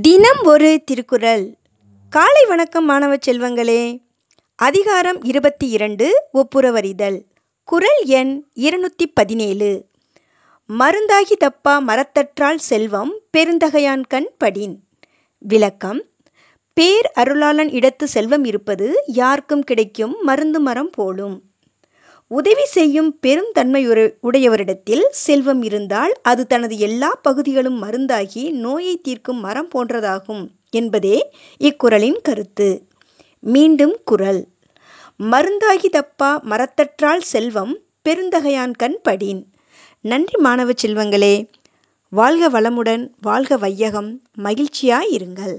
தினம் ஒரு திருக்குறள். காலை வணக்கம் மாணவ செல்வங்களே. அதிகாரம் இருபத்தி இரண்டு ஒப்புரவறிதல். குறள் எண் இருநூற்றி பதினேழு. மருந்தாகி தப்பா மரத்தற்றால் செல்வம் பெருந்தகையான் கண் படின். விளக்கம் பேர் அருளாளன் இடத்து செல்வம் இருப்பது யாருக்கும் கிடைக்கும் மருந்து மரம் போலும். உதவி செய்யும் பெரும் தன்மை உடையவரிடத்தில் செல்வம் இருந்தால் அது தனது எல்லா பகுதிகளும் மருந்தாகி நோயை தீர்க்கும் மரம் போன்றதாகும் என்பதே இக்குறளின் கருத்து. மீண்டும் குறள். மருந்தாகி தப்பா மரத்தற்றால் செல்வம் பெருந்தகையான் கண் படின். நன்றி மாணவ செல்வங்களே. வாழ்க வளமுடன் வாழ்க வையகம். மகிழ்ச்சியாயிருங்கள்